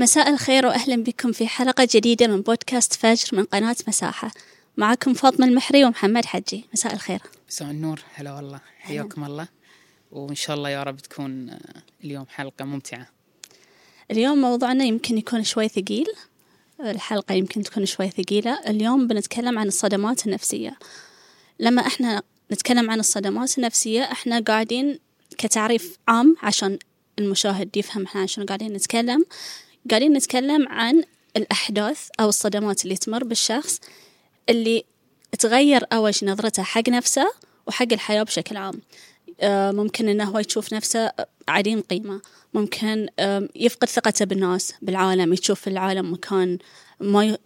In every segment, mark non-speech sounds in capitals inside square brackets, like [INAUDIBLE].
مساء الخير وأهلا بكم في حلقة جديدة من بودكاست فجر من قناة مساحة. معكم فاطمة المحري ومحمد حجي. مساء الخير. مساء النور. هلا والله. حياكم الله. وإن شاء الله يا رب تكون اليوم حلقة ممتعة. اليوم موضوعنا يمكن يكون شوي ثقيل. الحلقة يمكن تكون شوي ثقيلة. اليوم بنتكلم عن الصدمات النفسية. لما إحنا نتكلم عن الصدمات النفسية إحنا قاعدين كتعريف عام عشان المشاهد يفهم إحنا شنو قاعدين نتكلم. قاعدين نتكلم عن الأحداث أو الصدمات اللي تمر بالشخص اللي تغير أول شي نظرته حق نفسه وحق الحياة بشكل عام. آه، ممكن إنه هو يشوف نفسه عديم قيمة. ممكن يفقد ثقته بالناس بالعالم يشوف العالم مكان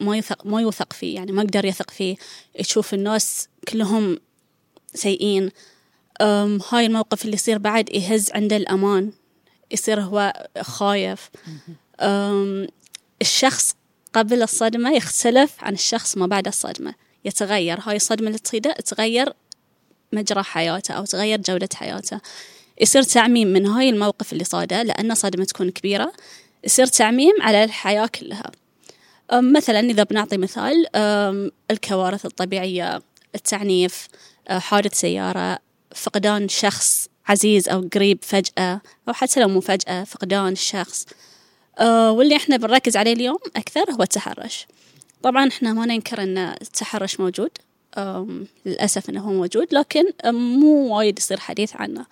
ما يثق ما يوثق فيه يعني ما يقدر يثق فيه. يشوف الناس كلهم سيئين. هاي الموقف اللي يصير بعد يهز عنده الأمان. يصير هو خايف. الشخص قبل الصدمة يختلف عن الشخص ما بعد الصدمة. يتغير. هاي الصدمة اللي تصيده تغير مجرى حياته أو تغير جودة حياته. يصير تعميم من هاي الموقف اللي صاده لأن صدمة تكون كبيرة. يصير تعميم على الحياة كلها. مثلا إذا بنعطي مثال الكوارث الطبيعية التعنيف أه، حادث سيارة فقدان شخص عزيز أو قريب فجأة أو حتى لو مو فجأة فقدان أه، واللي إحنا بنركز عليه اليوم أكثر هو التحرش. طبعا إحنا ما ننكر أن التحرش موجود للأسف أنه هو موجود لكن مو وايد يصير حديث عنه.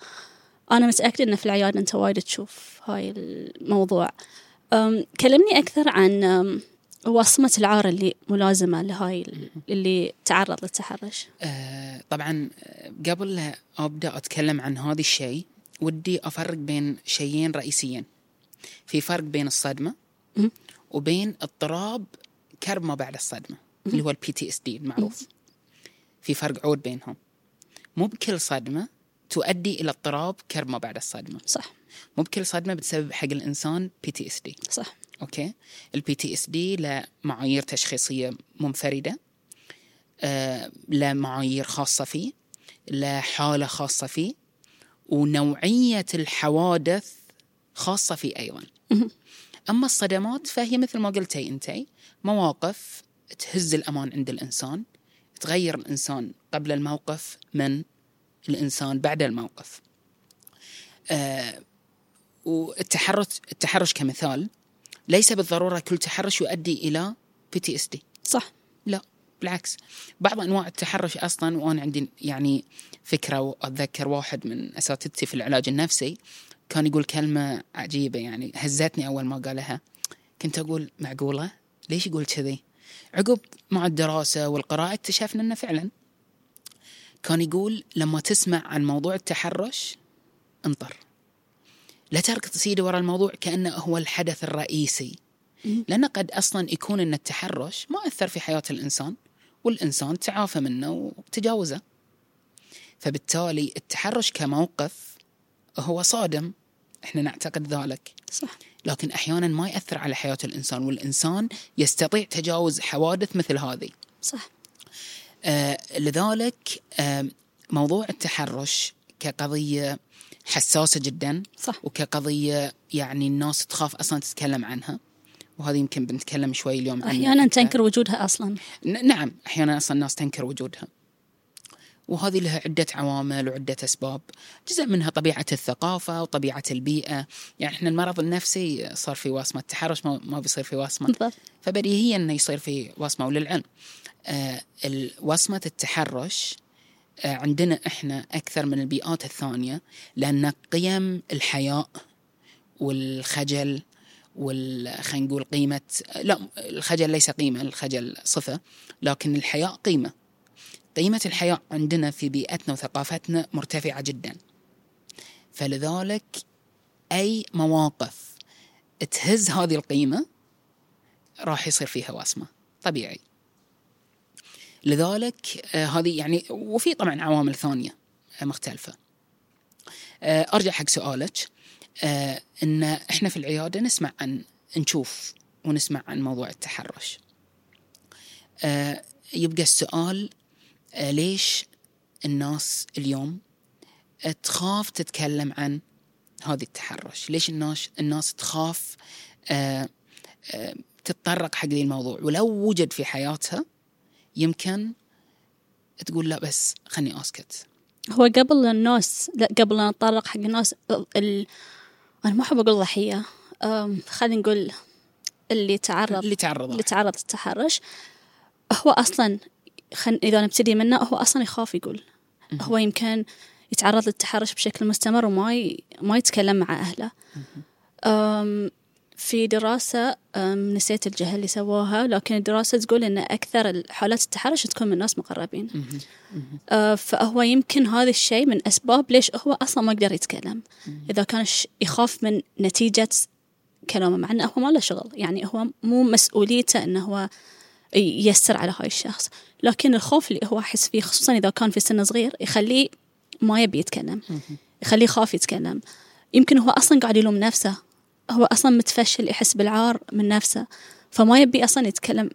أنا متأكدة أنه في العيادة أنت وايد تشوف هاي الموضوع. كلمني أكثر عن وصمة العار اللي ملازمة لهاي اللي تعرض للتحرش. أه طبعا قبل لا أبدأ أتكلم عن هذا الشيء ودي أفرق بين شيئين رئيسيين. في فرق بين الصدمة وبين اضطراب كرب ما بعد الصدمة اللي هو ال PTSD المعروف. في فرق عود بينهم. مو بكل صدمة تؤدي إلى اضطراب كرب ما بعد الصدمة. صح. مو بكل صدمة بتسبب حق الإنسان PTSD صح. أوكي؟ ال PTSD له معايير تشخيصية منفردة آه له معايير خاصة فيه له حالة خاصة فيه ونوعية الحوادث خاصة فيه أيضا أما الصدمات فهي مثل ما قلتي أنتي مواقف تهز الأمان عند الإنسان تغير الإنسان قبل الموقف من الإنسان بعد الموقف. آه والتحرش التحرش كمثال ليس بالضرورة كل تحرش يؤدي إلى PTSD صح. لا بالعكس. بعض أنواع التحرش أصلا وأنا عندي يعني فكرة وأتذكر واحد من أساتذتي في العلاج النفسي كان يقول كلمة عجيبة يعني هزتني أول ما قالها. كنت أقول معقولة؟ ليش يقول كذي؟ عقب مع الدراسة والقراءة اكتشفنا أنه فعلا كان يقول لما تسمع عن موضوع التحرش انطر. لا تركض سيدي وراء الموضوع كأنه هو الحدث الرئيسي. لأنه قد أصلا يكون أن التحرش ما أثر في حياة الإنسان والإنسان تعافى منه وتجاوزه. فبالتالي التحرش كموقف هو صادم إحنا نعتقد ذلك. صح. لكن أحيانا ما يأثر على حياة الإنسان والإنسان يستطيع تجاوز حوادث مثل هذه. صح. آه لذلك آه موضوع التحرش كقضية حساسة جدا. صح. وكقضية يعني الناس تخاف أصلا تتكلم عنها. وهذه يمكن بنتكلم شوي اليوم أحيانا تنكر وجودها أصلا. نعم أحيانا أصلا الناس تنكر وجودها. وهذه لها عدة عوامل وعدة أسباب. جزء منها طبيعة الثقافة وطبيعة البيئة. يعني إحنا المرض النفسي صار في وصمة التحرش ما بيصير في وصمة فبديهيا أنه يصير في وصمة وللعلم آه وصمة التحرش آه عندنا إحنا أكثر من البيئات الثانية لأن قيم الحياء والخجل وال خلينا نقول قيمة لا الخجل ليس قيمة الخجل صفة لكن الحياء قيمة. قيمة الحياة عندنا في بيئتنا وثقافتنا مرتفعة جدا. فلذلك أي مواقف تهز هذه القيمة راح يصير فيها وصمة طبيعي. لذلك آه هذه يعني وفي طبعا عوامل ثانية مختلفة. آه أرجع حق سؤالك آه إن إحنا في العيادة نسمع عن نشوف ونسمع عن موضوع التحرش. آه يبقى السؤال آه، ليش الناس اليوم تخاف تتكلم عن هذه التحرش؟ ليش الناس الناس تخاف آه، آه، تتطرق حق ذي الموضوع؟ ولو وجد في حياتها يمكن تقول لا بس خلني أسكت. هو قبل الناس لا قبل أن نتطرق حق الناس ال... أنا ما أحب أقول ضحية. خلينا نقول اللي تعرض اللي تعرض اللي تعرض للتحرش. هو أصلا خن... إذا نبتدي منه هو أصلا يخاف يقول. هو يمكن يتعرض للتحرش بشكل مستمر وما ي... ما يتكلم مع أهله. أم... في دراسة أم... نسيت الجهة اللي سووها لكن الدراسة تقول أن أكثر حالات التحرش تكون من ناس مقربين. آه، فهو يمكن هذا الشيء من أسباب ليش هو أصلا ما يقدر يتكلم. إذا كان يخاف من نتيجة كلامه مع أنه هو ما له شغل. يعني هو مو مسؤوليته أنه هو ييسر على هاي الشخص. لكن الخوف اللي هو أحس فيه خصوصا إذا كان في سن صغير يخليه ما يبي يتكلم. يخليه يخاف يتكلم. يمكن هو أصلا قاعد يلوم نفسه. هو أصلا متفشل يحس بالعار من نفسه. فما يبي أصلا يتكلم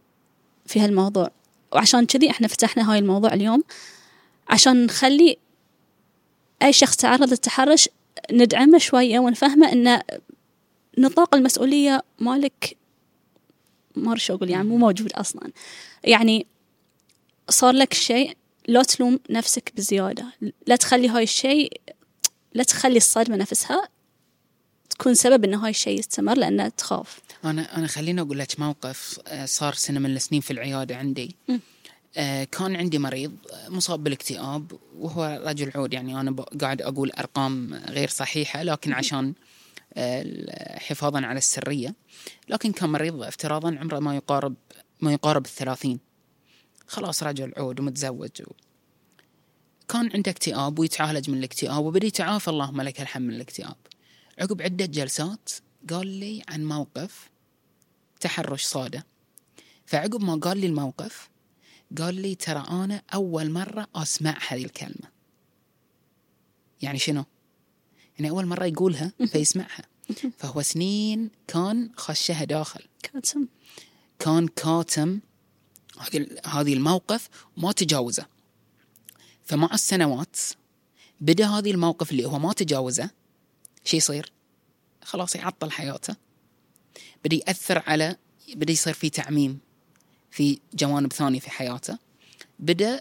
في هالموضوع. وعشان كذي إحنا فتحنا هاي الموضوع اليوم عشان نخلي أي شخص تعرض للتحرش ندعمه شوية ونفهمه أن نطاق المسؤولية مالك ما أقول يعني مو موجود أصلا. يعني صار لك شيء لا تلوم نفسك بزيادة. لا تخلي هاي الشيء لا تخلي الصدمة نفسها تكون سبب أن هاي الشيء يستمر لأنه تخاف. أنا أنا خليني أقول لك موقف آه، صار سنة من السنين في العيادة عندي. م. آه، كان عندي مريض آه، مصاب بالاكتئاب وهو رجل عود. يعني أنا قاعد أقول أرقام غير صحيحة لكن عشان حفاظا على السرية لكن كان مريض افتراضا عمره ما يقارب ما يقارب الثلاثين. خلاص رجل عود ومتزوج و... كان عنده اكتئاب ويتعالج من الاكتئاب وبدي يتعافى اللهم لك الحمد من الاكتئاب. عقب عدة جلسات قال لي عن موقف تحرش صادة. فعقب ما قال لي الموقف قال لي ترى أنا أول مرة أسمع هذه الكلمة. يعني شنو؟ يعني أول مرة يقولها فيسمعها. فهو سنين كان خشها داخل. كاتم. كان كاتم هذه هذه الموقف وما تجاوزه. فمع السنوات بدأ هذه الموقف اللي هو ما تجاوزه شو يصير؟ خلاص يعطل حياته. بدأ يأثر على بدأ يصير في تعميم في جوانب ثانية في حياته. بدأ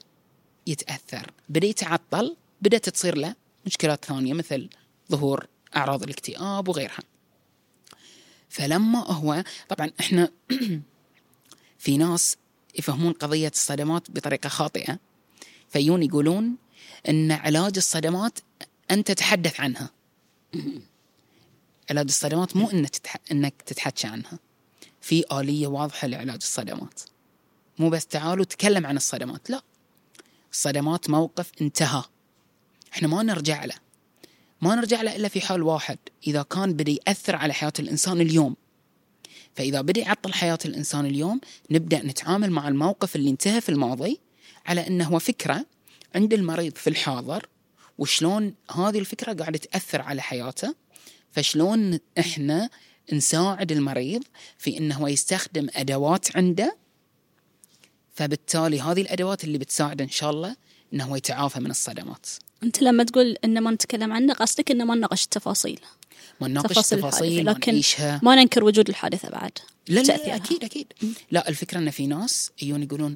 يتأثر بدأ يتعطل بدأت تصير له مشكلات ثانية مثل ظهور أعراض الاكتئاب وغيرها. فلما هو طبعا إحنا [CLEARS THROAT] في ناس يفهمون قضية الصدمات بطريقة خاطئة فيون يقولون إن علاج الصدمات انت تتحدث عنها. [CLEARS THROAT] علاج الصدمات مو إنك تتح... إنك تتحكى عنها. في آلية واضحة لعلاج الصدمات. مو بس تعالوا تكلم عن الصدمات لا. الصدمات موقف انتهى. إحنا ما نرجع له. ما نرجع له إلا في حال واحد إذا كان بدأ يأثر على حياة الإنسان اليوم. فإذا بدأ يعطل حياة الإنسان اليوم نبدأ نتعامل مع الموقف اللي انتهى في الماضي على إنه هو فكرة عند المريض في الحاضر وشلون هذه الفكرة قاعدة تأثر على حياته فشلون إحنا نساعد المريض في إنه هو يستخدم أدوات عنده. فبالتالي هذه الأدوات اللي بتساعده إن شاء الله إنه هو يتعافى من الصدمات. أنت لما تقول إن ما نتكلم عنه قصدك إن ما نناقش التفاصيل. ما نناقش تفاصيل التفاصيل ما لكن نعيشها. ما ننكر وجود الحادثة بعد. لا لا, لا. أكيد أكيد. لا الفكرة إن في ناس يجون يقولون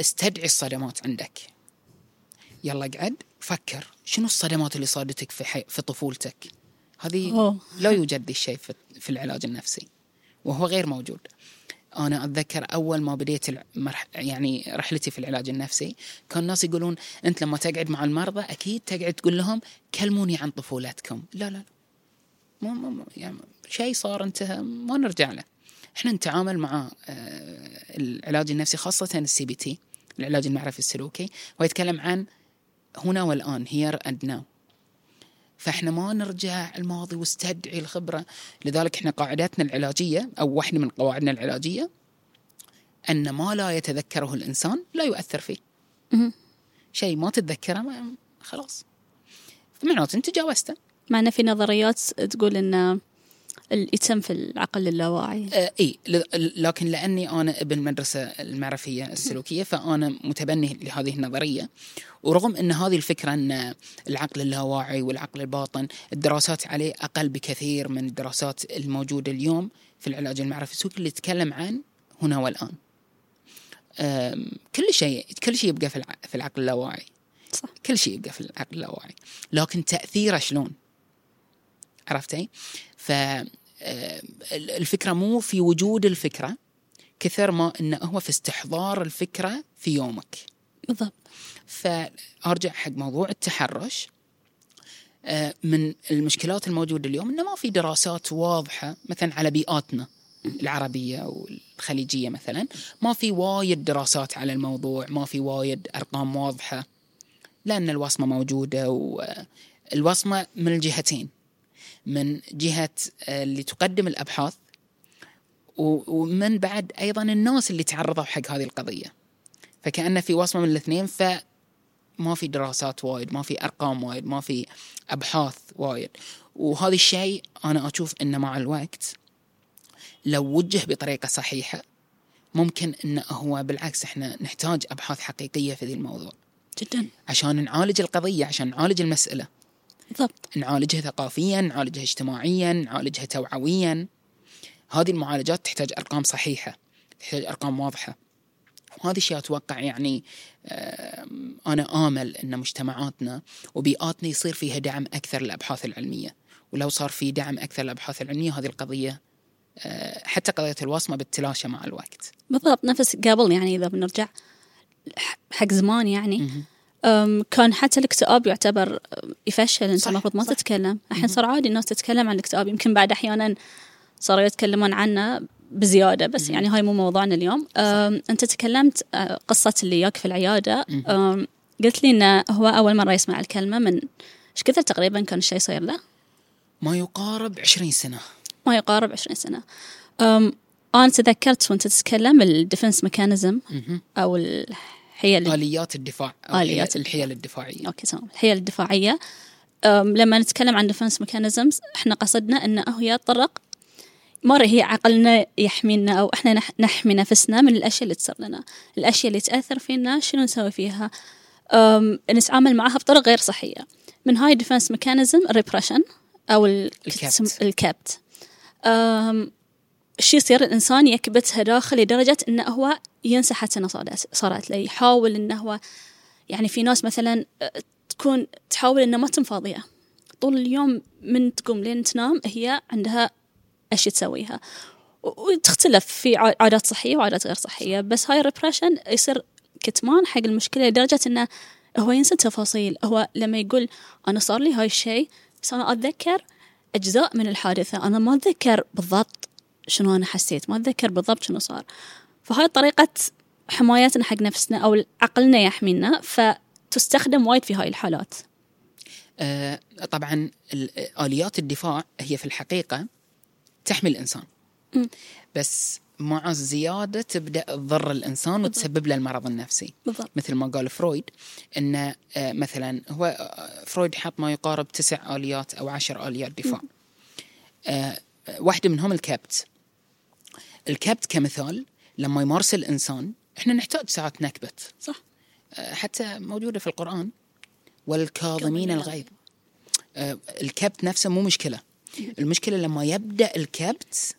استدعي الصدمات عندك. يلا اقعد فكر. شنو الصدمات اللي صادتك في حي... في طفولتك؟ هذه. لا يوجد ذي الشيء في... في العلاج النفسي وهو غير موجود. أنا أتذكر أول ما بديت المرح... يعني رحلتي في العلاج النفسي كان الناس يقولون أنت لما تقعد مع المرضى أكيد تقعد تقول لهم كلموني عن طفولتكم لا لا لا. مو مو- يعني شيء صار انتهى ما نرجع له. إحنا نتعامل مع آه، العلاج النفسي خاصة ال CBT العلاج المعرفي السلوكي هو يتكلم عن هنا والآن here and now فإحنا ما نرجع الماضي واستدعي الخبرة. لذلك إحنا قاعدتنا العلاجية أو واحدة من قواعدنا العلاجية أن ما لا يتذكره الإنسان لا يؤثر فيه. شيء ما تتذكره ما خلاص. معناته أنت تجاوزته مع في نظريات تقول إن ال- يتم في العقل اللاواعي. آه إي ل- لكن لأني أنا ابن المدرسة المعرفية السلوكية فأنا متبني لهذه النظرية. ورغم إن هذه الفكرة إن العقل اللاواعي والعقل الباطن الدراسات عليه أقل بكثير من الدراسات الموجودة اليوم في العلاج المعرفي. السلوكي اللي يتكلم عن هنا والآن. كل شيء كل شيء يبقى في الع- في العقل اللاواعي. صح. كل شيء يبقى في العقل اللاواعي. لكن تأثيره شلون؟ عرفتي؟ ف الفكرة مو في وجود الفكرة كثر ما إنه هو في استحضار الفكرة في يومك. بالضبط. فأرجع حق موضوع التحرش. آه، من المشكلات الموجودة اليوم إنه ما في دراسات واضحة مثلا على بيئاتنا العربية والخليجيه مثلا ما في وايد دراسات على الموضوع ما في وايد أرقام واضحة لأن الوصمة موجودة والوصمه من الجهتين. من جهة آه، اللي تقدم الأبحاث ومن بعد أيضا الناس اللي تعرضوا حق هذه القضية. فكأنه في وصمة من الاثنين ف ما في دراسات وايد ما في أرقام وايد ما في أبحاث وايد. وهذا الشيء أنا أشوف إنه مع الوقت لو وجه بطريقة صحيحة ممكن إنه هو بالعكس إحنا نحتاج أبحاث حقيقية في ذي الموضوع. جدا. عشان نعالج القضية عشان نعالج المسألة. بالضبط. نعالجها ثقافيا نعالجها اجتماعيا نعالجها توعويا. هذه المعالجات تحتاج أرقام صحيحة تحتاج أرقام واضحة. وهذا الشيء أتوقع يعني آم، أنا آمل إن مجتمعاتنا وبيئاتنا يصير فيها دعم أكثر للأبحاث العلمية. ولو صار في دعم أكثر للأبحاث العلمية هذه القضية آه، حتى قضية الوصمه بتتلاشى مع الوقت. بالضبط. نفس قبل يعني إذا بنرجع حق زمان يعني كان حتى الاكتئاب يعتبر يفشل. أنت المفروض ما صح. تتكلم. الحين صار عادي الناس تتكلم عن الاكتئاب. يمكن بعد أحيانا صاروا يتكلمون عنه بزيادة بس يعني هاي مو موضوعنا اليوم. أنت تكلمت قصة اللي ياك في العيادة. قلت لي إنه هو أول مرة يسمع الكلمة. من إيش كثر تقريبا كان الشيء يصير له؟ ما يقارب 20 سنة. ما يقارب 20 سنة. أم، أنا تذكرت وأنت تتكلم ال defense mechanism. أو الحيل آليات الدفاع أو آليات الحيل الدفاعيه أوكي تمام. الحيل الدفاعيه لما نتكلم عن defense mechanisms إحنا قصدنا انه هو يتطرق مرة هي عقلنا يحمينا أو إحنا نح- نحمي نفسنا من الأشياء اللي تصير لنا. الأشياء اللي تأثر فينا شنو نسوي فيها؟ نتعامل معها بطرق غير صحية. من هاي defense mechanism ال repression أو ال- الكبت. الكبت شي يصير؟ الإنسان يكبتها داخل لدرجة انه هو ينسى حتى إنه صارت له يحاول إنه هو يعني في ناس مثلا أه، تكون تحاول إنه ما تم فاضية طول اليوم من تقوم لين تنام هي عندها اشياء تسويها. وتختلف في عادات صحية وعادات غير صحية. بس هاي ال repression يصير كتمان حق المشكلة لدرجة إنه هو ينسى التفاصيل. هو لما يقول أنا صار لي هاي الشيء بس أنا أتذكر أجزاء من الحادثة. أنا ما أتذكر بالضبط شنو أنا حسيت ما أتذكر بالضبط شنو صار. فهاي طريقة حمايتنا حق نفسنا أو عقلنا يحمينا فتستخدم وايد في هاي الحالات. آه، طبعا آليات الدفاع هي في الحقيقة تحمي الإنسان. مم. بس مع الزيادة تبدأ تضر الإنسان وتسبب له المرض النفسي. بالضبط. مثل ما قال فرويد أن آه، مثلا هو آه، فرويد حط ما يقارب تسع آليات أو عشر آليات دفاع. آه، واحدة منهم الكبت. الكبت كمثال لما يمارس الإنسان إحنا نحتاج ساعات نكبت. صح. آه، حتى موجودة في القرآن. والكاظمين كاظمين. الغيظ آه، الكبت نفسه مو مشكلة. المشكلة لما يبدأ الكبت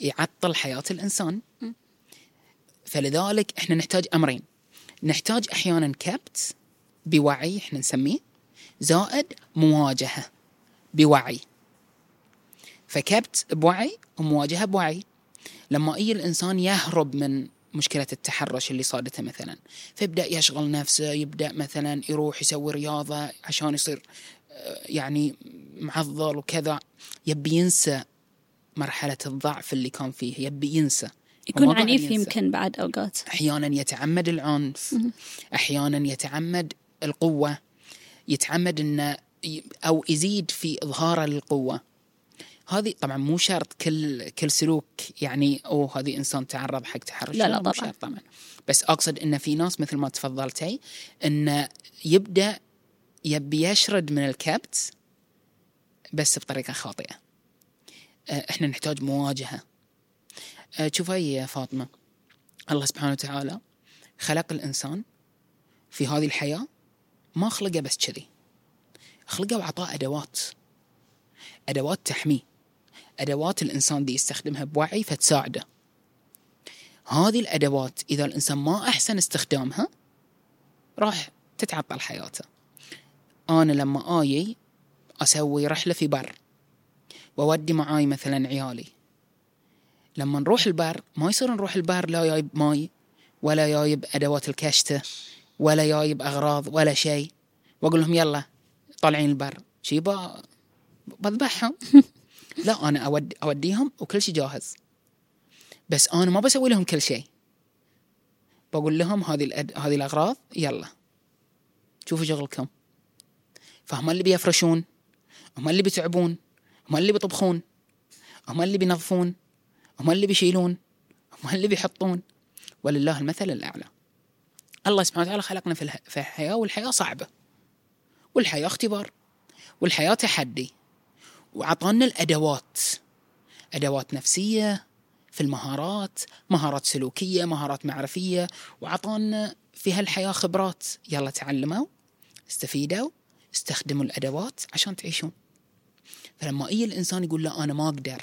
يعطل حياة الإنسان. فلذلك إحنا نحتاج أمرين. نحتاج أحيانا كبت بوعي إحنا نسميه زائد مواجهة بوعي. فكبت بوعي ومواجهة بوعي. لما أي الإنسان يهرب من مشكلة التحرش اللي صادته مثلا فيبدأ يشغل نفسه يبدأ مثلا يروح يسوي رياضة عشان يصير آه، يعني معضل وكذا يبي ينسى مرحلة الضعف اللي كان فيه يبي ينسى. يكون عنيف ينسى. يمكن بعد أوقات. أحيانا يتعمد العنف أحيانا يتعمد القوة يتعمد إنه ي- أو يزيد في اظهاره للقوه هذه طبعا مو شرط كل كل سلوك يعني أو هذه إنسان تعرض حق تحرش. لا، لا، مو طبعاً. شرط طبعا. بس أقصد إن في ناس مثل ما تفضلتي انه يبدأ يبي يشرد من الكبت بس بطريقة خاطئة. آه، إحنا نحتاج مواجهة. آه، شوفي يا فاطمة الله سبحانه وتعالى خلق الإنسان في هذه الحياة ما خلقه بس كذي. خلقه وعطاه أدوات. أدوات تحميه. أدوات الإنسان دي يستخدمها بوعي فتساعده. هذه الأدوات إذا الإنسان ما أحسن استخدامها راح تتعطل حياته. أنا لما آجي أسوي رحلة في بر وأودي معاي مثلا عيالي. لما نروح البر ما يصير نروح البر لا جايب ماي ولا جايب أدوات الكشتة ولا جايب أغراض ولا شيء. وأقول لهم يلا طالعين البر. شي بذبحهم. [LAUGHS] لا أنا أودي أوديهم وكل شيء جاهز. بس أنا ما بسوي لهم كل شيء بقول لهم هذه الأد... هذه الأغراض يلا. شوفوا شغلكم. فهم اللي بيفرشون هم اللي بيتعبون هم اللي بيطبخون هم اللي بينظفون هم اللي بيشيلون هم اللي بيحطون. ولله المثل الأعلى. الله سبحانه وتعالى خلقنا في الحياة والحياة صعبة. والحياة اختبار. والحياة تحدي. وعطانا الأدوات. أدوات نفسية في المهارات مهارات سلوكية مهارات معرفية وعطانا في هالحياة خبرات. يلا تعلموا استفيدوا استخدموا الأدوات عشان تعيشون. فلما أي الإنسان يقول لا أنا ما أقدر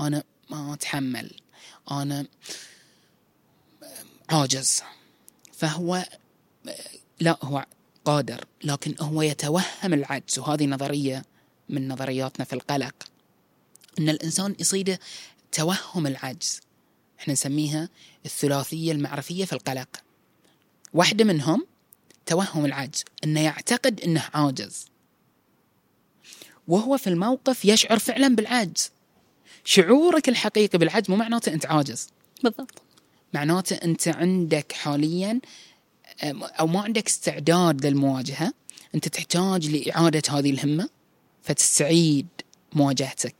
أنا ما أتحمل أنا عاجز. فهو لا هو قادر لكن هو يتوهم العجز. وهذه نظرية من نظرياتنا في القلق. أن الإنسان يصيده توهم العجز إحنا نسميها الثلاثية المعرفية في القلق. واحدة منهم توهم العجز إنه يعتقد إنه عاجز. وهو في الموقف يشعر فعلا بالعجز شعورك الحقيقي بالعجز مو معناته أنت عاجز. بالضبط. معناته أنت عندك حاليا أو ما عندك استعداد للمواجهة أنت تحتاج لإعادة هذه الهمة. فتستعيد مواجهتك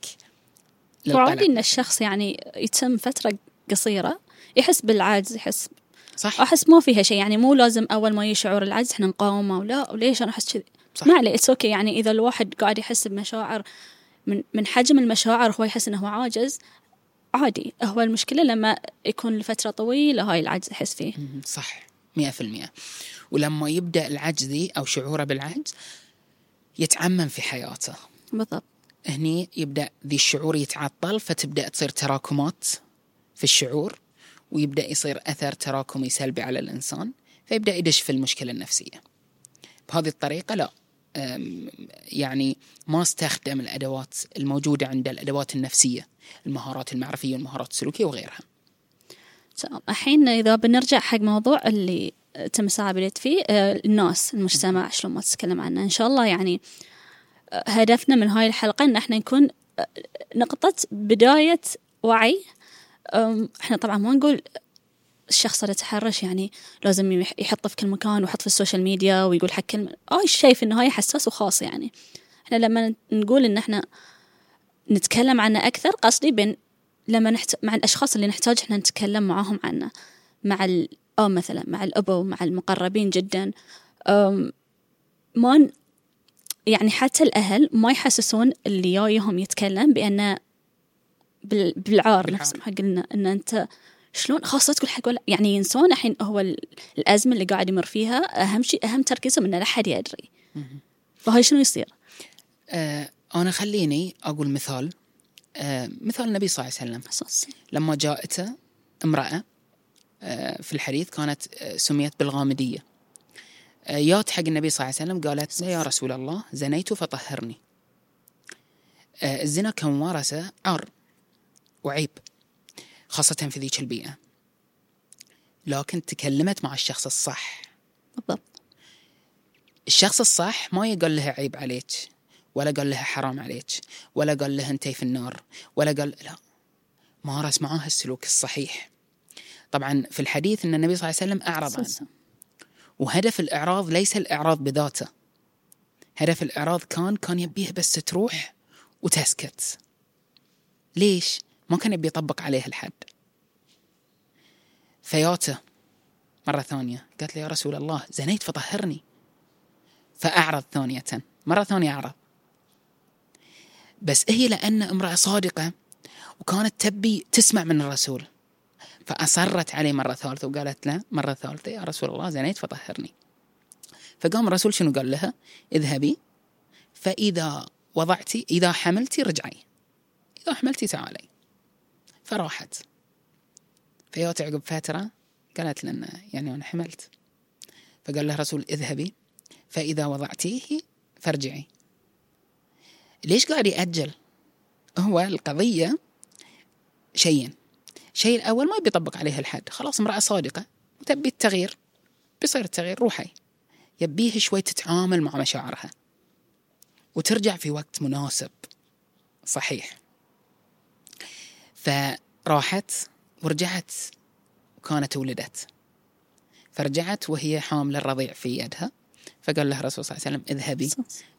وعادي إن الشخص يعني يتم فترة قصيرة يحس بالعجز يحس صح. أحس ما فيها شيء يعني مو لازم أول ما يشعر العجز إحنا نقاومه ولا وليش أنا أحس كذي؟ ما عليه it's okay يعني إذا الواحد قاعد يحس بمشاعر من من حجم المشاعر هو يحس إنه عاجز عادي. هو المشكلة لما يكون لفترة طويلة هاي العجز يحس فيه. صح. مئة في المئة ولما يبدأ العجز ذي أو شعوره بالعجز يتعمم في حياته. بالضبط. هني يبدأ ذي الشعور يتعطل فتبدأ تصير تراكمات في الشعور ويبدأ يصير أثر تراكمي سلبي على الإنسان فيبدأ يدش في المشكلة النفسية. بهذه الطريقة لا يعني ما استخدم الأدوات الموجودة عند الأدوات النفسية المهارات المعرفية والمهارات السلوكية وغيرها. الحين إذا بنرجع حق موضوع اللي تم الساعة فيه. آه، الناس المجتمع شلون ما تتكلم عنه. إن شاء الله يعني آه، هدفنا من هاي الحلقة إن إحنا نكون آه، نقطة بداية وعي. إحنا طبعا ما نقول الشخص اللي تحرش يعني لازم يحطه في كل مكان ويحط في ال social media ويقول حق كلمة. آه شايف إنه هاي حساس وخاص يعني. إحنا لما نقول إن إحنا نتكلم عنه أكثر قصدي بين لما نحت... مع الأشخاص اللي نحتاج إحنا نتكلم معاهم عنه مع الأم مثلا مع الأبو مع المقربين جدا ما. يعني حتى الأهل ما يحسسون اللي جايهم يتكلم بأنه بال... بالعار نفس ما قلنا أن أنت شلون؟ خاصة تقول حق ولا يعني ينسون الحين هو الأزمة اللي قاعد يمر فيها أهم شيء أهم تركيزهم إن لا حد يدري. فهاي شنو يصير؟ آه أنا خليني أقول مثال. آه مثال النبي صلى الله عليه وسلم. لما جاءته امرأة في الحديث كانت آه سميت بالغامدية. آه جات حق النبي صلى الله عليه وسلم قالت يا رسول الله زنيت فطهرني. آه الزنا كان ورثة عار وعيب خاصة في ذيك البيئة. لكن تكلمت مع الشخص الصح. بالضبط. الشخص الصح ما يقول لها عيب عليك ولا قال لها حرام عليك ولا قال لها أنتي في النار ولا قال لا. مارس معاها السلوك الصحيح. طبعا في الحديث إن النبي صلى الله عليه وسلم أعرض عنه وهدف الإعراض ليس الإعراض بذاته. هدف الإعراض كان كان يبيها بس تروح وتسكت. ليش؟ ما كان يبي يطبق عليه الحد. فياته مرة ثانية قالت لي يا رسول الله زنيت فطهرني. فأعرض ثانية مرة ثانية أعرض. بس هي لأن امرأة صادقة وكانت تبي تسمع من الرسول. فأصرت عليه مرة ثالثة وقالت له مرة ثالثة يا رسول الله زنيت فطهرني. فقام الرسول شنو قال لها؟ اذهبي فإذا وضعتي إذا حملتي رجعي إذا حملتي تعالي. فراحت. فيوت عقب فترة قالت لنا يعني أنا حملت. فقال له رسول اذهبي فإذا وضعتيه فارجعي ليش قاعد يأجل؟ هو القضية شيئين الشيء الأول ما بيطبق عليها الحد خلاص امرأة صادقة وتبي التغيير بيصير التغيير روحي. يبيه شوي تتعامل مع مشاعرها. وترجع في وقت مناسب. صحيح. فراحت ورجعت وكانت ولدت. فرجعت وهي حاملة الرضيع في يدها. فقال لها الرسول صلى الله عليه وسلم اذهبي.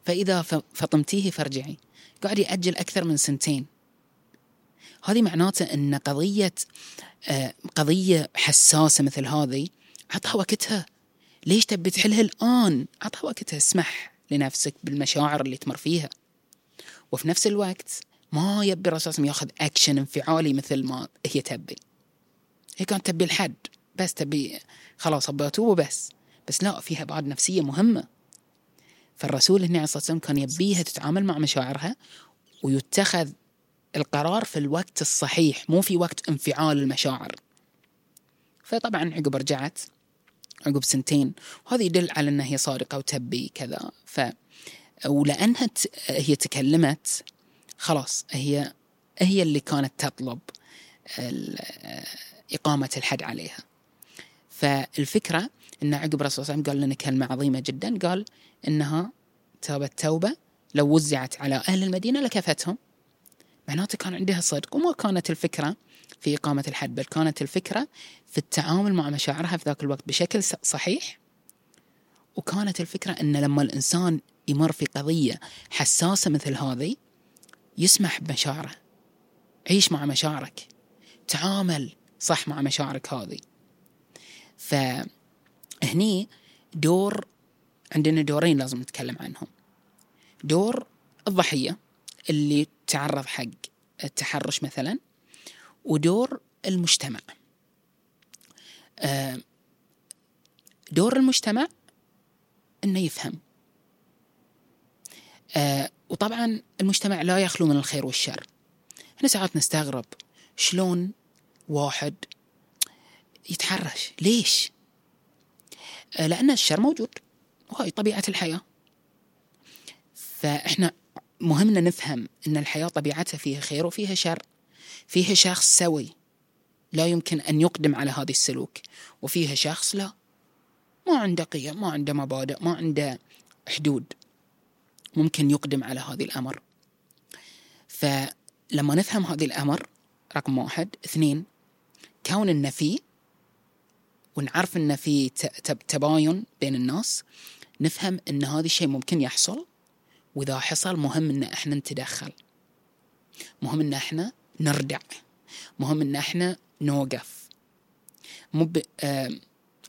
فإذا فطمتيه فارجعي قاعد يأجل أكثر من سنتين. هذه معناته أن قضية آه، قضية حساسة مثل هذه عطها وقتها. ليش تبي تحلها الآن؟ عطها وقتها. اسمح لنفسك بالمشاعر اللي تمر فيها. وفي نفس الوقت ما يبي الرسول ياخذ أكشن انفعالي مثل ما هي تبي. هي كانت تبي الحد. بس تبي خلاص ابى اتوب وبس. بس لا فيها بعد نفسية مهمة. فالرسول هنا عليه الصلاة والسلام كان يبيها تتعامل مع مشاعرها ويتخذ القرار في الوقت الصحيح مو في وقت انفعال المشاعر. فطبعا عقب رجعت عقب سنتين وهذا يدل على إنها هي صادقة وتبي كذا. ف ولأنها ت... هي تكلمت خلاص هي هي اللي كانت تطلب إقامة الحد عليها. فالفكرة أن عقب الرسول صلى الله عليه وسلم قال لنا كلمة عظيمة جدا قال إنها تابت توبة لو وزعت على أهل المدينة لكفتهم. معناته كان عندها صدق وما كانت الفكرة في إقامة الحد بل كانت الفكرة في التعامل مع مشاعرها في ذاك الوقت بشكل صحيح. وكانت الفكرة أن لما الإنسان يمر في قضية حساسة مثل هذه يسمح بمشاعره عيش مع مشاعرك تعامل صح مع مشاعرك هذه. فهني دور عندنا دورين لازم نتكلم عنهم. دور الضحية اللي تعرض حق التحرش مثلا ودور المجتمع. آه، دور المجتمع إنه يفهم. آه، وطبعا المجتمع لا يخلو من الخير والشر. إحنا ساعات نستغرب شلون واحد يتحرش. ليش؟ آه، لأن الشر موجود. وهاي طبيعة الحياة. فإحنا مهمنا نفهم أن الحياة طبيعتها فيها خير وفيها شر. فيها شخص سوي لا يمكن أن يقدم على هذا السلوك. وفيها شخص لا ما عنده قيم ما عنده مبادئ ما عنده حدود ممكن يقدم على هذا الأمر. فلما نفهم هذا الأمر رقم واحد. اثنين كون إن في ونعرف إن في تباين بين الناس نفهم إن هذا الشيء ممكن يحصل. وإذا حصل مهم إن إحنا نتدخل. مهم إن إحنا نردع. مهم إن إحنا نوقف. مو ب...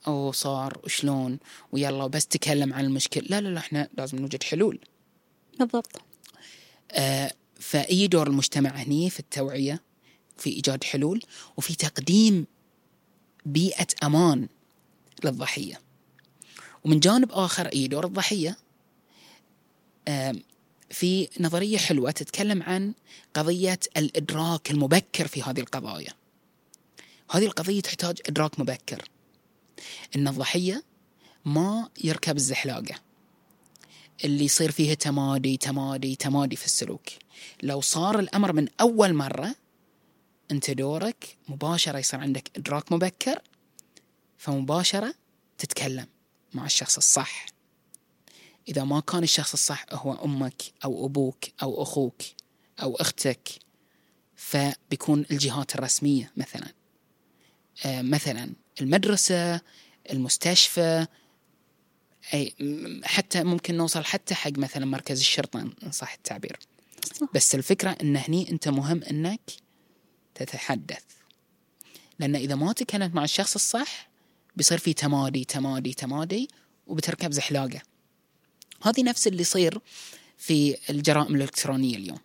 أو صار وشلون ويلا بس تكلم عن المشكلة لا لا لا إحنا لازم نوجد حلول. بالضبط. آه فأي دور المجتمع هني في التوعية في إيجاد حلول وفي تقديم بيئة أمان للضحية. ومن جانب آخر أي دور الضحية في نظرية حلوة تتكلم عن قضية الإدراك المبكر في هذه القضايا. هذه القضية تحتاج إدراك مبكر. إن الضحية ما يركب الزحلاقة اللي يصير فيها تمادي تمادي تمادي في السلوك. لو صار الأمر من أول مرة أنت دورك مباشرة يصير عندك إدراك مبكر فمباشرة تتكلم مع الشخص الصح. إذا ما كان الشخص الصح هو أمك أو أبوك أو أخوك أو أختك فبيكون الجهات الرسمية مثلا. آه مثلا المدرسة المستشفى أي حتى ممكن نوصل حتى حق مثلا مركز الشرطة إن صح التعبير. بس الفكرة أن هني أنت مهم أنك تتحدث. لأن إذا ما تكلمت مع الشخص الصح بيصير في تمادي تمادي تمادي وبتركب زحلاقة هذه نفس اللي يصير في الجرائم الإلكترونية اليوم.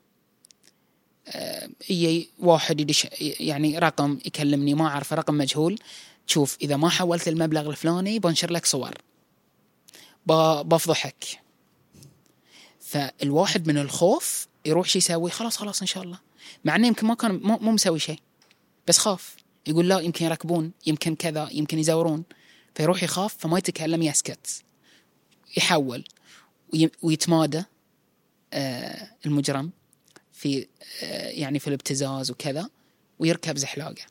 آه، يجي واحد يدش يعني رقم يكلمني ما أعرف رقم مجهول. تشوف إذا ما حولت المبلغ الفلاني بنشر لك صور. بفضحك. فالواحد من الخوف يروح شو يسوي خلاص خلاص إن شاء الله. مع إنه يمكن ما كان مو, مسوي شيء بس خاف. يقول لا يمكن يركبون يمكن كذا يمكن يزورون. فيروح يخاف فما يتكلم يسكت. يحول. ويتمادى آه، المجرم في آه، يعني في الابتزاز وكذا ويركب زحلاقة.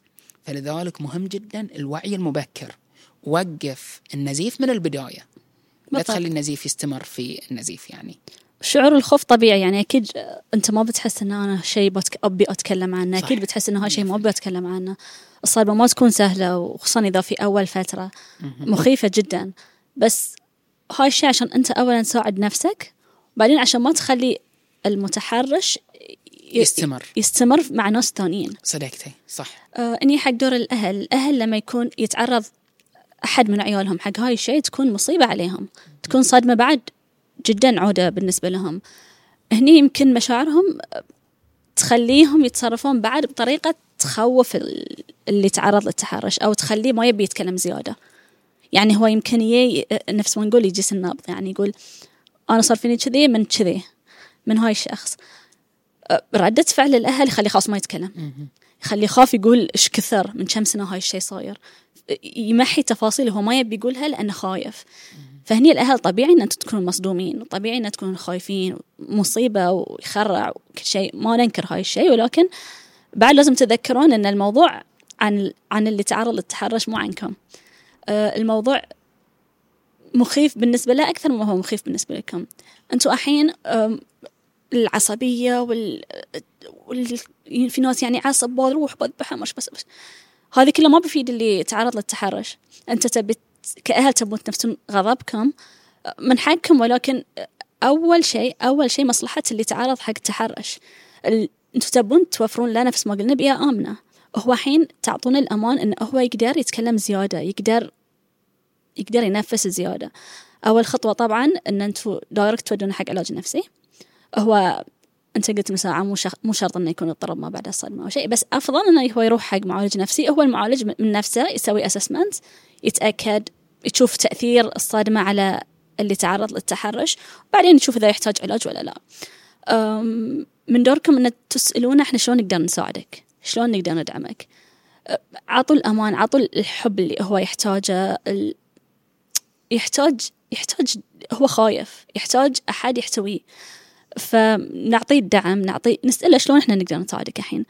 فلذلك مهم جدا الوعي المبكر. وقف النزيف من البداية. لا. تخلي النزيف يستمر في النزيف يعني. شعور الخوف طبيعي. يعني أكيد أنت ما بتحس إن أنا شيء بتك... أبي أتكلم عنه. أكيد بتحس انه هذا شيء ما أبي أتكلم عنه. الصدمه ما تكون سهلة وخصوصا إذا في أول فترة مخيفة جدا. بس هاي الشيء عشان أنت اولا تساعد نفسك بعدين عشان ما تخلي المتحرش يستمر. يستمر مع ناس ثانيين صدقتي صح. آه إني حق دور الأهل. الأهل لما يكون يتعرض أحد من عيالهم حق هاي الشيء تكون مصيبة عليهم. تكون صدمه بعد جدا عودة بالنسبة لهم. هني يمكن مشاعرهم تخليهم يتصرفون بعد بطريقة تخوف ال- اللي تعرض للتحرش أو تخليه ما يبي يتكلم زيادة. يعني هو يمكن يي نفس ما نقول يجيس النبض يعني يقول أنا صار فيني كذي من كذي من هاي الشخص. أه، ردة فعل الأهل يخليه خلاص ما يتكلم. يخليه يخاف يقول إيش كثر من كم سنة هاي الشيء صاير. يمحي تفاصيل هو ما يبي يقولها لأنه خايف. فهني الأهل طبيعي أن أنتم تكونوا مصدومين طبيعي أن تكونوا خايفين مصيبة ويخرع وكل شيء ما ننكر هاي الشيء ولكن بعد لازم تذكرون أن الموضوع عن عن اللي تعرض للتحرش مو عنكم. الموضوع مخيف بالنسبة له أكثر ما هو مخيف بالنسبة لكم. أنتوا الحين العصبية وال... وال... في ناس يعني عصب بروح بذبحها مش بس, بس. هذه كلها ما بيفيد اللي تعرض للتحرش. أنت تبي كأهل تبون تنفسون غضبكم من حقكم ولكن أول شيء أول شيء مصلحة اللي تعرض حق التحرش. ال... أنتوا تبون توفرون له نفس ما قلنا بيئة آمنة. هو حين تعطون الأمان إنه هو يقدر يتكلم زيادة يقدر يقدر ينفس زيادة. أول خطوة طبعا إن أنتوا direct تودونه حق علاج نفسي. هو أنت قلت من ساعه مو. مو شرط إنه يكون اضطراب ما بعد الصدمة أو شيء بس أفضل إنه هو يروح حق معالج نفسي. هو المعالج من- نفسه يسوي assessment يتأكد يشوف تأثير الصدمة على اللي تعرض للتحرش وبعدين يشوف إذا يحتاج علاج ولا لا. من دوركم إن تسألونا إحنا شلون نقدر نساعدك. شلون نقدر ندعمك؟ عطوا الأمان عطوا الحب اللي هو يحتاجه ال... يحتاج يحتاج هو خايف يحتاج أحد يحتويه. فنعطيه الدعم نعطيه نسأله شلون إحنا نقدر نساعدك الحين.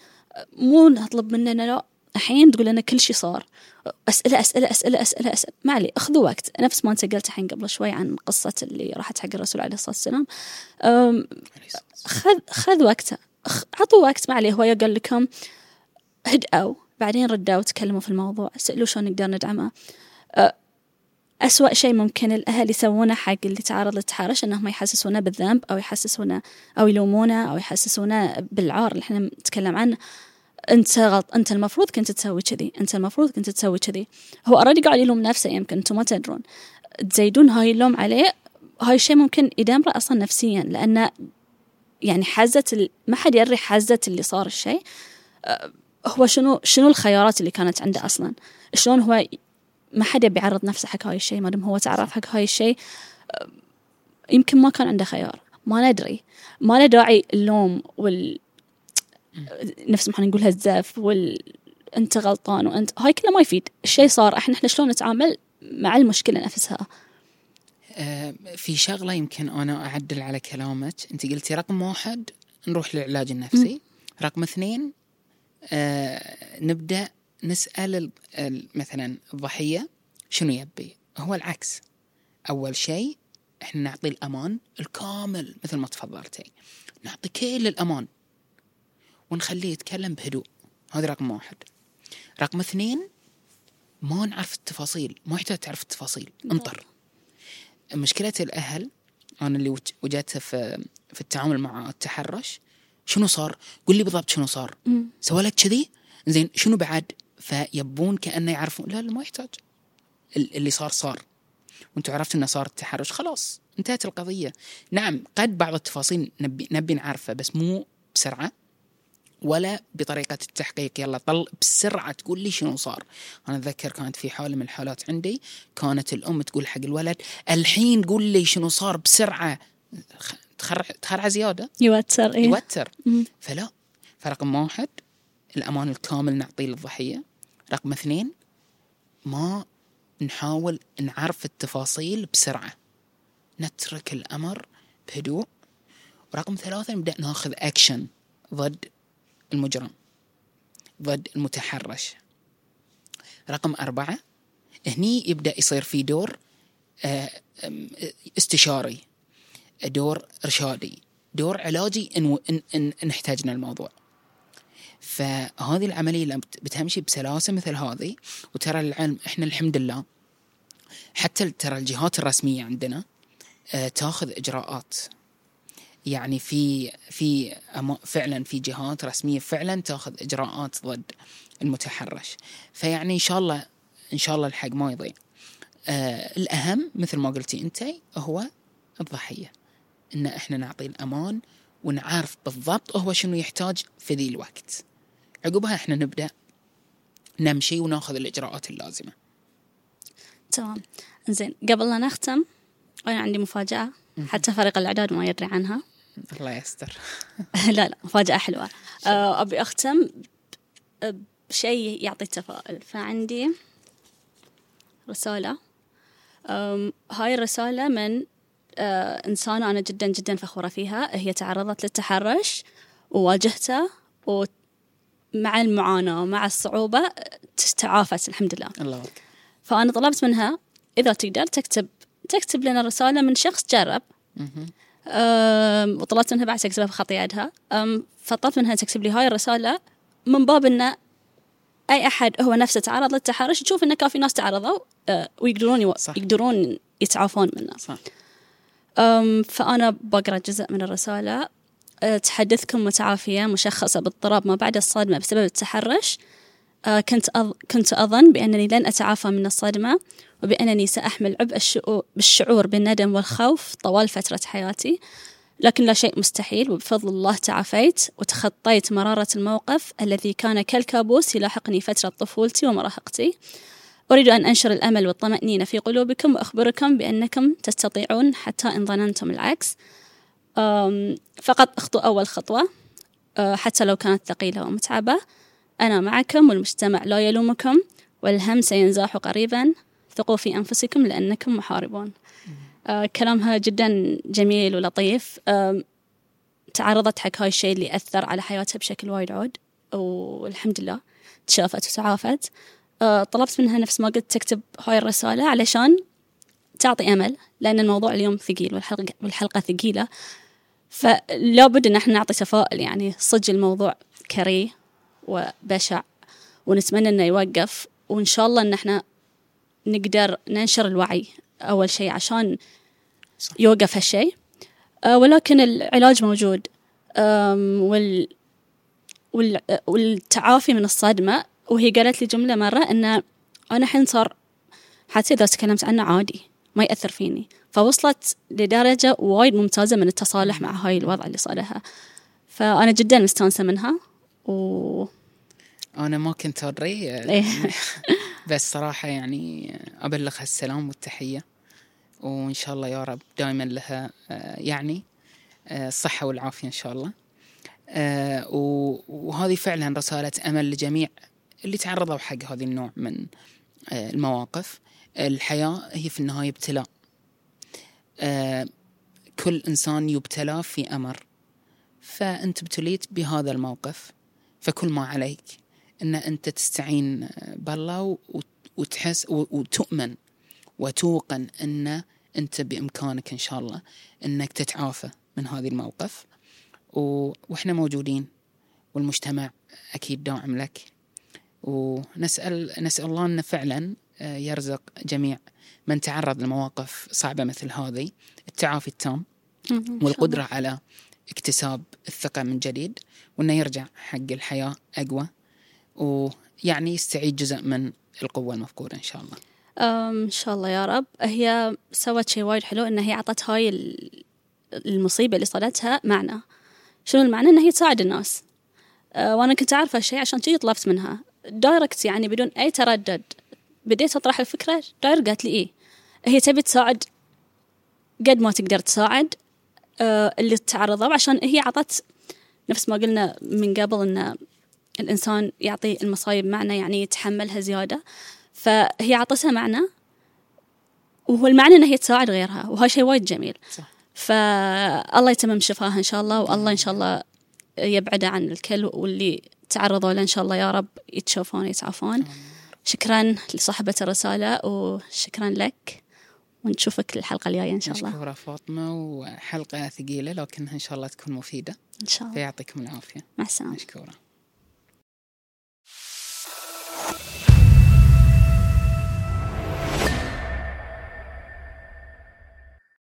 مو نطلب مننا لا الحين تقول لنا كل شيء صار. أسئلة أسئلة أسئلة أسئلة أسئلة ما عليه أخذوا وقت. نفس ما أنت قلت الحين قبل شوي عن قصة اللي راحت حق الرسول عليه الصلاة والسلام. خذ خذ وقته. عطوا وقت ما عليه. هو قال لكم هدأوا بعدين ردوا وتكلموا في الموضوع. سألوا شلون نقدر ندعمه. أسوأ شيء ممكن الأهل يسوونه حق اللي تعرض للتحرش أنهم يحسسونه بالذنب أو يحسسونه أو يلومونه أو يحسسونه بالعار اللي إحنا نتكلم عنه. أنت غلط أنت المفروض كنت تسوي كذي أنت المفروض كنت تسوي كذي. هو أوريدي قاعد يلوم نفسه يمكن أنتم ما تدرون. تزيدون هاي اللوم عليه هاي الشيء ممكن يدمره أصلا نفسيا لأنه يعني حزة. ما حد يدري حزة اللي صار الشيء. هو شنو شنو الخيارات اللي كانت عنده أصلا؟ شلون هو ما حدا بيعرض نفسه حق هاي الشيء ما دام هو تعرف حق هاي الشيء أه، يمكن ما كان عنده خيار. ما ندري. ما له داعي اللوم وال نفس ما إحنا نقولها الزف وال أنت غلطان وأنت هاي كلها ما يفيد. الشيء صار إحنا إحنا شلون نتعامل مع المشكلة نفسها؟ آه، في شغلة يمكن أنا أعدل على كلامك. أنت قلتي رقم واحد نروح للعلاج النفسي. رقم اثنين آه نبدأ نسأل ال- ال- مثلا الضحية شنو يبي؟ هو العكس. أول شيء إحنا نعطي الأمان الكامل مثل ما تفضلتي. نعطي كل الأمان ونخليه يتكلم بهدوء. هذا رقم واحد. رقم اثنين ما نعرف التفاصيل. ما يحتاج تعرف التفاصيل. انطر. مشكلة الأهل أنا اللي وج- وجدتها في في التعامل مع التحرش شنو صار؟ قول لي بالضبط شنو صار؟ سوى لك كذي؟ زين شنو بعد؟ فيبون كأنه يعرفون. لا لا ما يحتاج. ال- اللي صار صار. وأنتم عرفتوا إنه صار التحرش خلاص انتهت القضية. نعم قد بعض التفاصيل نبي نبي نعرفها بس مو بسرعة ولا بطريقة التحقيق. يلا طل بسرعة تقول لي شنو صار. أنا أتذكر كانت في حالة من الحالات عندي كانت الأم تقول حق الولد الحين قول لي شنو صار بسرعة. تخرع تخرع زيادة. يوتر إيه؟ يوتر. مم. فلا فرقم واحد الأمان الكامل نعطيه للضحية. رقم اثنين ما نحاول نعرف التفاصيل بسرعة. نترك الأمر بهدوء. ورقم ثلاثة نبدأ ناخذ أكشن ضد المجرم ضد المتحرش. رقم أربعة هني يبدأ يصير في دور آه، استشاري. دور إرشادي دور علاجي إن, إن, إن, احتاجنا الموضوع. فهذه العملية لما بت- بتمشي بسلاسة مثل هذه وترى العلم إحنا الحمد لله حتى ترى الجهات الرسمية عندنا آه، تاخذ إجراءات. يعني في في فعلا في جهات رسمية فعلا تاخذ إجراءات ضد المتحرش. فيعني إن شاء الله إن شاء الله الحق ما يضيع. آه الأهم مثل ما قلتي أنت هو الضحية. إن إحنا نعطيه الأمان ونعرف بالضبط هو شنو يحتاج في ذي الوقت. عقبها إحنا نبدأ نمشي وناخذ الإجراءات اللازمة. تمام. زين قبل لا نختم أنا عندي مفاجأة. حتى فريق الإعداد ما يدري عنها. [LAUGHS] الله يستر. [LAUGHS] لا لا مفاجأة حلوة. [LAUGHS] آه، أبي أختم ب- بشيء يعطي تفاؤل. فعندي رسالة. أم، هاي الرسالة من إنسانة أنا جدا جدا فخورة فيها. هي تعرضت للتحرش وواجهته ومع المعاناة ومع الصعوبة آه، تعافت الحمد لله. الله أكبر فأنا طلبت منها إذا تقدر تكتب تكتب لنا رسالة من شخص جرب. وطلبت منها بعد تكتبها بخط يدها. فطلبت منها تكتب لي هاي الرسالة من باب أن أي أحد هو نفسه تعرض للتحرش يشوف أن كان في ناس تعرضوا أه، ويقدرون. صح. يقدرون يتعافون منه. صح. فأنا بقرأ جزء من الرسالة. أه، تحدثكم متعافية مشخصة باضطراب ما بعد الصدمة بسبب التحرش. أه، كنت. كنت أظن بأنني لن أتعافى من الصدمة وبأنني سأحمل عبء الشعور بالشعور بالندم والخوف طوال فترة حياتي. لكن لا شيء مستحيل وبفضل الله تعافيت وتخطيت مرارة الموقف الذي كان كالكابوس يلاحقني فترة طفولتي ومراهقتي. أريد أن أنشر الأمل والطمأنينة في قلوبكم وأخبركم بأنكم تستطيعون حتى إن ظننتم العكس. فقط اخطوا أول خطوة. أه، حتى لو كانت ثقيلة ومتعبة. أنا معكم والمجتمع لا يلومكم والهم سينزاح قريبا. ثقوا في أنفسكم لأنكم محاربون. آه كلامها جدا جميل ولطيف. آه تعرضت حق هاي الشيء اللي أثر على حياتها بشكل وايد عود. والحمد لله تشافت وتعافت. طلبت منها نفس ما قلت تكتب هاي الرسالة علشان تعطي أمل لأن الموضوع اليوم ثقيل والحلقة, والحلقة ثقيلة. فلا بد أن إحنا نعطي تفاؤل يعني صدق الموضوع كريه وبشع ونتمنى إنه يوقف. وإن شاء الله إن إحنا نقدر ننشر الوعي أول شيء عشان. يوقف هالشيء. آه، ولكن العلاج موجود. وال والتعافي من الصدمة وهي قالت لي جملة مرة إن أنا الحين صار حتى إذا تكلمت عنه عادي ما يأثر فيني. فوصلت لدرجة وايد ممتازة من التصالح مع هاي الوضع اللي صار لها فأنا جدا مستانسة منها و أنا ما كنت أدري. آه، إيه. [LAUGHS] بس صراحة يعني أبلغها السلام والتحية. وإن شاء الله يا رب دائما لها آه، يعني آه، الصحة والعافية إن شاء الله. آه، وهذه فعلا رسالة أمل لجميع اللي تعرضوا حق هذه النوع من آه، المواقف. الحياة هي في النهاية ابتلاء. آه، كل إنسان يبتلى في أمر. فأنت ابتليت بهذا الموقف فكل ما عليك إن أنت تستعين بالله وتحس وتؤمن وتوقن إن أنت بإمكانك إن شاء الله إنك تتعافى من هذه الموقف. و... وإحنا موجودين والمجتمع أكيد داعم لك. ونسأل نسأل الله انه فعلا آه، يرزق جميع من تعرض لمواقف صعبة مثل هذه التعافي التام والقدرة على اكتساب الثقة من جديد وأنه يرجع حق الحياة أقوى ويعني يستعيد جزء من القوة المفقودة إن شاء الله. إن شاء الله يا رب. هي سوت شيء وايد حلو إن هي عطت هاي ال- المصيبة اللي صارتها معنى. شنو المعنى؟ إن هي تساعد الناس. أه، وأنا كنت عارفة هالشيء عشان كذي طلبت منها. direct يعني بدون أي تردد. بديت أطرح الفكرة direct قالت لي إيه؟ هي تبي تساعد قد ما تقدر تساعد آه، اللي تعرضوا عشان هي عطت نفس ما قلنا من قبل إن الإنسان يعطي المصايب معنى يعني يتحملها زيادة. فهي عطتها معنى وهو المعنى انها هي تساعد غيرها وهذا شيء وايد جميل. صح. فالله يتمم شفاها إن شاء الله والله إن شاء الله يبعده عن الكل واللي تعرضوا له إن شاء الله يا رب يتشوفون يتعافون شكرا لصاحبة الرسالة وشكرا لك. ونشوفك الحلقة الجاية إن شاء الله. مشكورة فاطمة وحلقة ثقيلة لكنها إن شاء الله تكون مفيدة. إن شاء الله. فيعطيكم العافية. مع السلامة. مشكورة.